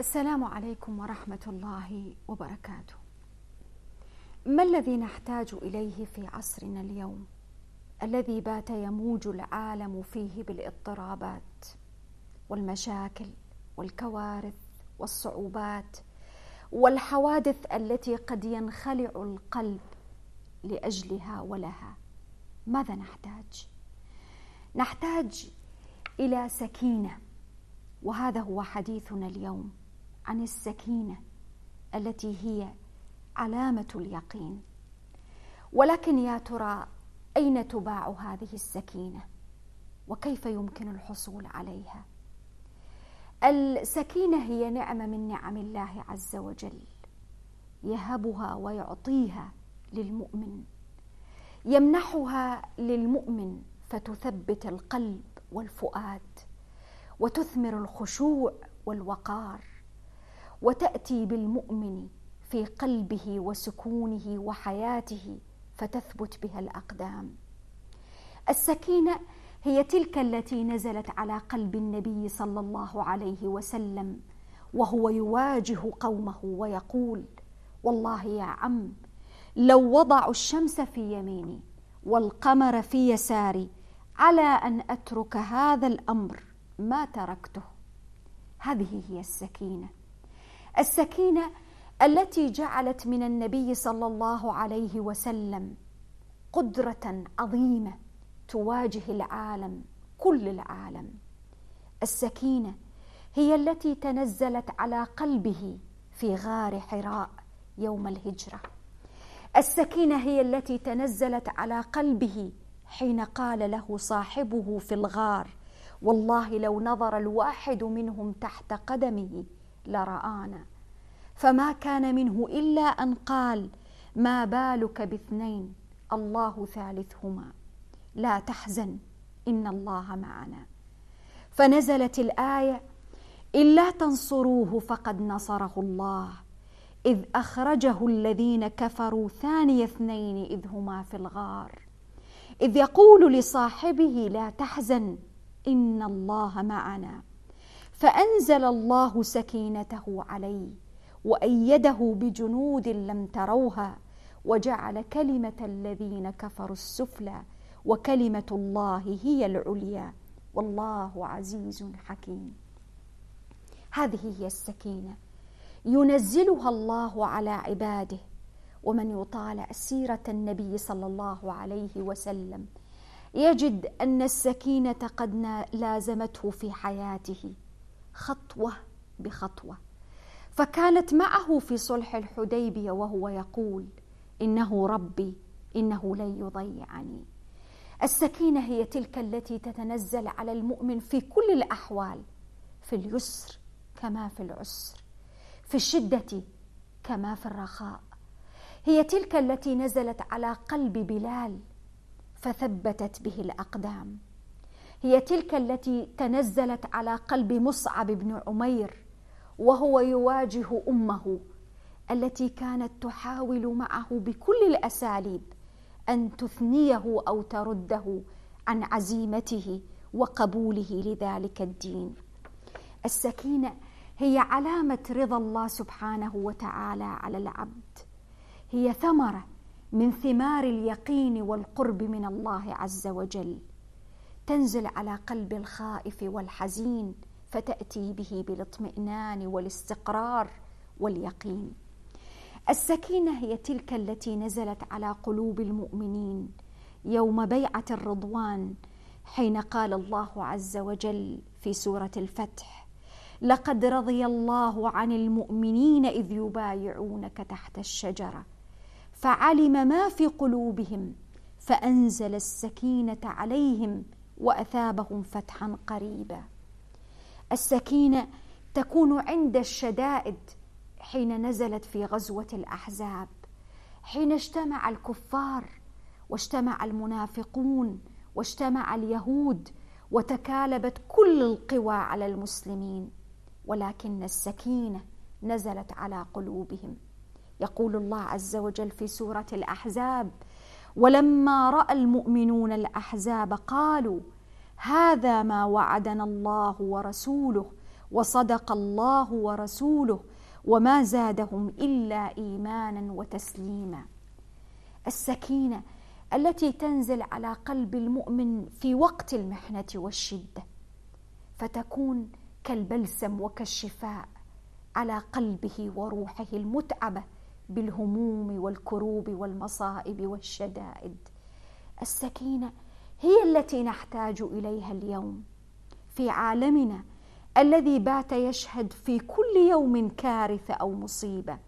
السلام عليكم ورحمة الله وبركاته. ما الذي نحتاج إليه في عصرنا اليوم؟ الذي بات يموج العالم فيه بالاضطرابات والمشاكل والكوارث والصعوبات والحوادث التي قد ينخلع القلب لأجلها ولها. ماذا نحتاج؟ نحتاج إلى سكينة وهذا هو حديثنا اليوم. عن السكينة التي هي علامة اليقين. ولكن يا ترى أين تباع هذه السكينة؟ وكيف يمكن الحصول عليها؟ السكينة هي نعمة من نعم الله عز وجل يهبها ويعطيها للمؤمن يمنحها للمؤمن فتثبت القلب والفؤاد وتثمر الخشوع والوقار وتأتي بالمؤمن في قلبه وسكونه وحياته فتثبت بها الأقدام. السكينة هي تلك التي نزلت على قلب النبي صلى الله عليه وسلم وهو يواجه قومه ويقول والله يا عم لو وضعوا الشمس في يميني والقمر في يساري على أن أترك هذا الأمر ما تركته. هذه هي السكينة. السكينة التي جعلت من النبي صلى الله عليه وسلم قدرة عظيمة تواجه العالم كل العالم. السكينة هي التي تنزلت على قلبه في غار حراء يوم الهجرة. السكينة هي التي تنزلت على قلبه حين قال له صاحبه في الغار والله لو نظر الواحد منهم تحت قدمه لرآنا. فما كان منه إلا أن قال ما بالك باثنين؟ الله ثالثهما. لا تحزن إن الله معنا. فنزلت الآية إلا تنصروه فقد نصره الله إذ أخرجه الذين كفروا ثاني اثنين إذ هما في الغار. إذ يقول لصاحبه لا تحزن إن الله معنا. فأنزل الله سكينته عليه وأيده بجنود لم تروها وجعل كلمة الذين كفروا السفلى وكلمة الله هي العليا والله عزيز حكيم. هذه هي السكينة. ينزلها الله على عباده. ومن يطالع سيره النبي صلى الله عليه وسلم يجد أن السكينة قد لازمته في حياته. خطوة بخطوة. فكانت معه في صلح الحديبية وهو يقول إنه ربي إنه لن يضيعني. السكينة هي تلك التي تتنزل على المؤمن في كل الأحوال في اليسر كما في العسر في الشدة كما في الرخاء. هي تلك التي نزلت على قلب بلال فثبتت به الأقدام. هي تلك التي تنزلت على قلب مصعب بن عمير وهو يواجه أمه التي كانت تحاول معه بكل الأساليب أن تثنيه أو ترده عن عزيمته وقبوله لذلك الدين. السكينة هي علامة رضا الله سبحانه وتعالى على العبد. هي ثمرة من ثمار اليقين والقرب من الله عز وجل. تنزل على قلب الخائف والحزين فتأتي به بالاطمئنان والاستقرار واليقين. السكينة هي تلك التي نزلت على قلوب المؤمنين يوم بيعة الرضوان حين قال الله عز وجل في سورة الفتح لقد رضي الله عن المؤمنين إذ يبايعونك تحت الشجرة فعلم ما في قلوبهم فأنزل السكينة عليهم وأثابهم فتحا قريبا. السكينة تكون عند الشدائد حين نزلت في غزوة الأحزاب حين اجتمع الكفار واجتمع المنافقون واجتمع اليهود وتكالبت كل القوى على المسلمين ولكن السكينة نزلت على قلوبهم. يقول الله عز وجل في سورة الأحزاب ولما رأى المؤمنون الأحزاب قالوا هذا ما وعدنا الله ورسوله وصدق الله ورسوله وما زادهم إلا إيمانا وتسليما. السكينة التي تنزل على قلب المؤمن في وقت المحنة والشدة فتكون كالبلسم وكالشفاء على قلبه وروحه المتعبة بالهموم والكروب والمصائب والشدائد. السكينة هي التي نحتاج إليها اليوم. في عالمنا الذي بات يشهد في كل يوم كارثة أو مصيبة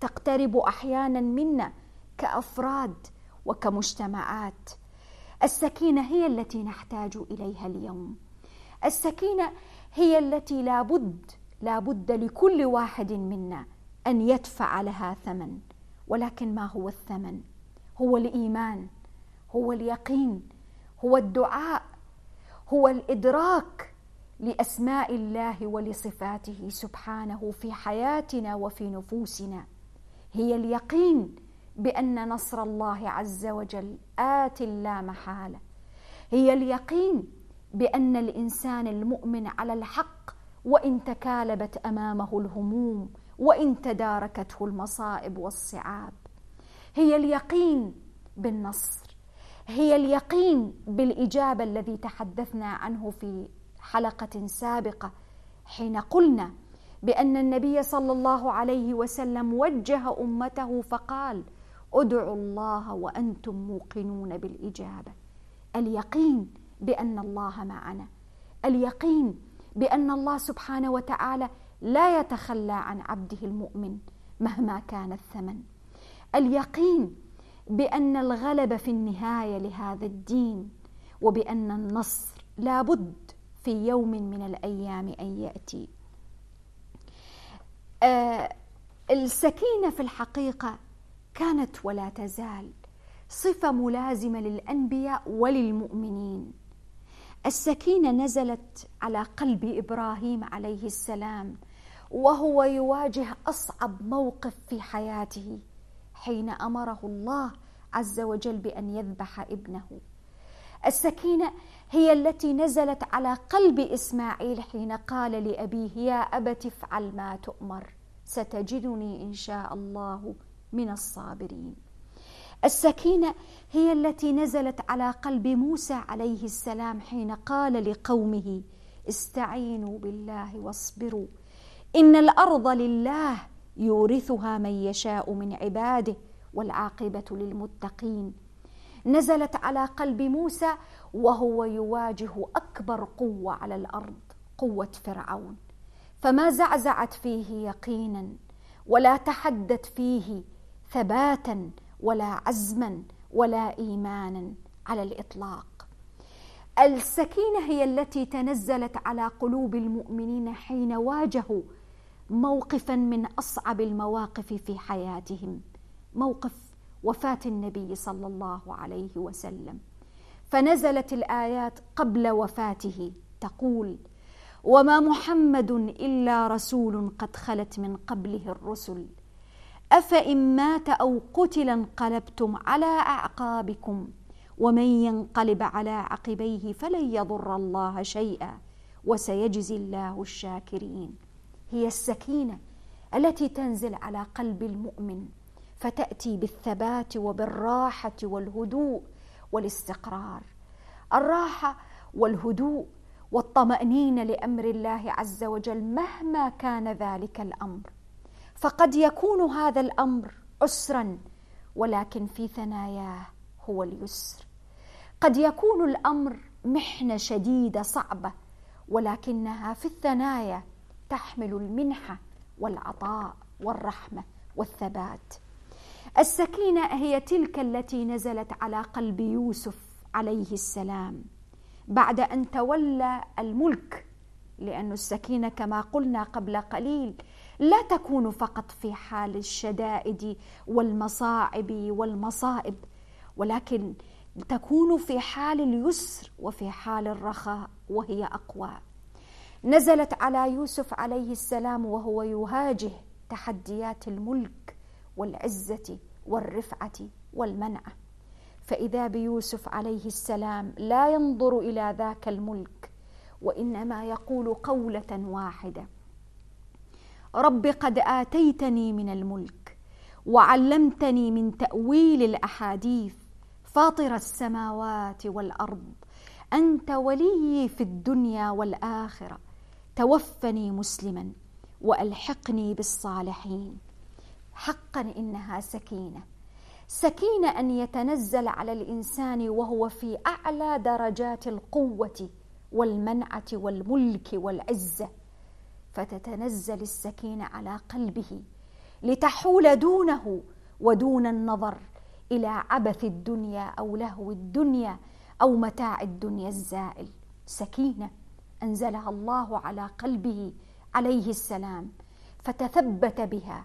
تقترب أحيانا منا كأفراد وكمجتمعات. السكينة هي التي نحتاج إليها اليوم. السكينة هي التي لابد لابد لكل واحد منا أن يدفع لها ثمن. ولكن ما هو الثمن؟ هو الإيمان هو اليقين هو الدعاء هو الإدراك لأسماء الله ولصفاته سبحانه في حياتنا وفي نفوسنا. هي اليقين بأن نصر الله عز وجل آت لا محاله هي اليقين بأن الإنسان المؤمن على الحق وإن تكالبت أمامه الهموم وإن تداركته المصائب والصعاب. هي اليقين بالنصر. هي اليقين بالإجابة الذي تحدثنا عنه في حلقة سابقة حين قلنا بأن النبي صلى الله عليه وسلم وجه أمته فقال ادعوا الله وأنتم موقنون بالإجابة. اليقين بأن الله معنا. اليقين بأن الله سبحانه وتعالى لا يتخلى عن عبده المؤمن مهما كان الثمن. اليقين بأن الغلب في النهاية لهذا الدين وبأن النصر لابد في يوم من الأيام أن يأتي. آه السكينة في الحقيقة كانت ولا تزال صفة ملازمة للأنبياء وللمؤمنين. السكينة نزلت على قلب إبراهيم عليه السلام وهو يواجه أصعب موقف في حياته حين أمره الله عز وجل بأن يذبح ابنه. السكينة هي التي نزلت على قلب إسماعيل حين قال لأبيه يا ابت افعل ما تؤمر ستجدني إن شاء الله من الصابرين. السكينة هي التي نزلت على قلب موسى عليه السلام حين قال لقومه استعينوا بالله واصبروا إن الأرض لله يورثها من يشاء من عباده والعاقبة للمتقين. نزلت على قلب موسى وهو يواجه أكبر قوة على الأرض قوة فرعون. فما زعزعت فيه يقينا ولا تحدت فيه ثباتا ولا عزما ولا ايمانا على الإطلاق. السكينة هي التي تنزلت على قلوب المؤمنين حين واجهوا موقفا من أصعب المواقف في حياتهم موقف وفاة النبي صلى الله عليه وسلم. فنزلت الآيات قبل وفاته تقول وما محمد إلا رسول قد خلت من قبله الرسل أفإن مات أو قتل انقلبتم على أعقابكم ومن ينقلب على عقبيه فلن يضر الله شيئا وسيجزي الله الشاكرين. هي السكينة التي تنزل على قلب المؤمن فتأتي بالثبات وبالراحة والهدوء والاستقرار. الراحة والهدوء والطمأنينة لأمر الله عز وجل مهما كان ذلك الأمر. فقد يكون هذا الأمر عسرا ولكن في ثناياه هو اليسر. قد يكون الأمر محنة شديدة صعبة ولكنها في الثنايا تحمل المنحة والعطاء والرحمة والثبات. السكينة هي تلك التي نزلت على قلب يوسف عليه السلام بعد أن تولى الملك لأن السكينة كما قلنا قبل قليل لا تكون فقط في حال الشدائد والمصاعب والمصائب ولكن تكون في حال اليسر وفي حال الرخاء وهي أقوى. نزلت على يوسف عليه السلام وهو يواجه تحديات الملك والعزة والرفعة والمنعة فإذا بيوسف عليه السلام لا ينظر إلى ذاك الملك وإنما يقول قولة واحدة رب قد آتيتني من الملك وعلمتني من تأويل الأحاديث فاطر السماوات والأرض. أنت ولي في الدنيا والآخرة. توفني مسلما وألحقني بالصالحين. حقا إنها سكينة. سكينة أن يتنزل على الإنسان وهو في أعلى درجات القوة والمنعة والملك والعزة. فتتنزل السكينة على قلبه لتحول دونه ودون النظر إلى عبث الدنيا أو لهو الدنيا أو متاع الدنيا الزائل. سكينة أنزلها الله على قلبه عليه السلام فتثبت بها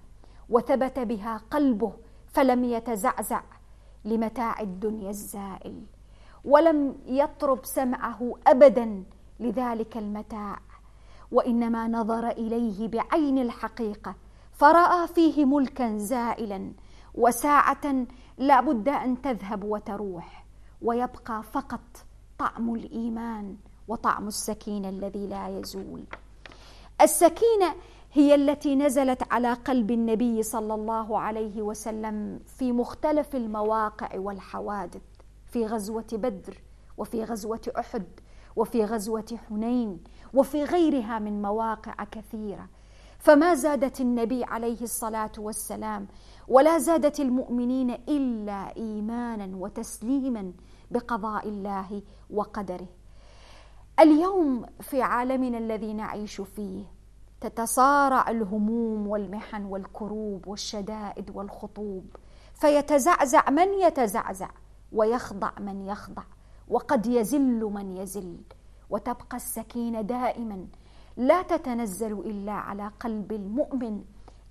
وثبت بها قلبه فلم يتزعزع لمتاع الدنيا الزائل ولم يطرب سمعه ابدا لذلك المتاع وإنما نظر إليه بعين الحقيقة فرأى فيه ملكا زائلا وساعة لا بد أن تذهب وتروح ويبقى فقط طعم الإيمان وطعم السكينه الذي لا يزول. السكينة هي التي نزلت على قلب النبي صلى الله عليه وسلم في مختلف المواقع والحوادث في غزوة بدر وفي غزوة أحد وفي غزوة حنين وفي غيرها من مواقع كثيرة. فما زادت النبي عليه الصلاة والسلام ولا زادت المؤمنين إلا إيمانا وتسليما بقضاء الله وقدره. اليوم في عالمنا الذي نعيش فيه تتصارع الهموم والمحن والكروب والشدائد والخطوب. فيتزعزع من يتزعزع ويخضع من يخضع. وقد يزل من يزل وتبقى السكينة دائما. لا تتنزل إلا على قلب المؤمن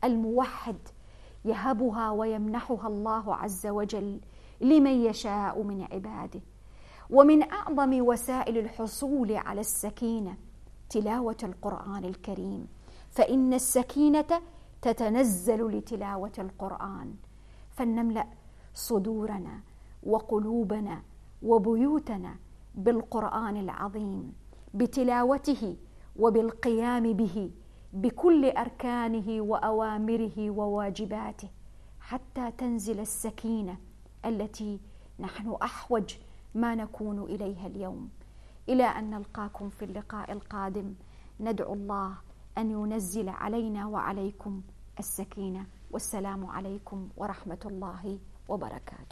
الموحد يهبها ويمنحها الله عز وجل لمن يشاء من عباده. ومن أعظم وسائل الحصول على السكينة تلاوة القرآن الكريم. فإن السكينة تتنزل لتلاوة القرآن. فلنملأ صدورنا وقلوبنا وبيوتنا بالقرآن العظيم بتلاوته وبالقيام به بكل أركانه وأوامره وواجباته حتى تنزل السكينة التي نحن أحوج ما نكون إليها اليوم. إلى أن نلقاكم في اللقاء القادم ندعو الله أن ينزل علينا وعليكم السكينة. والسلام عليكم ورحمة الله وبركاته.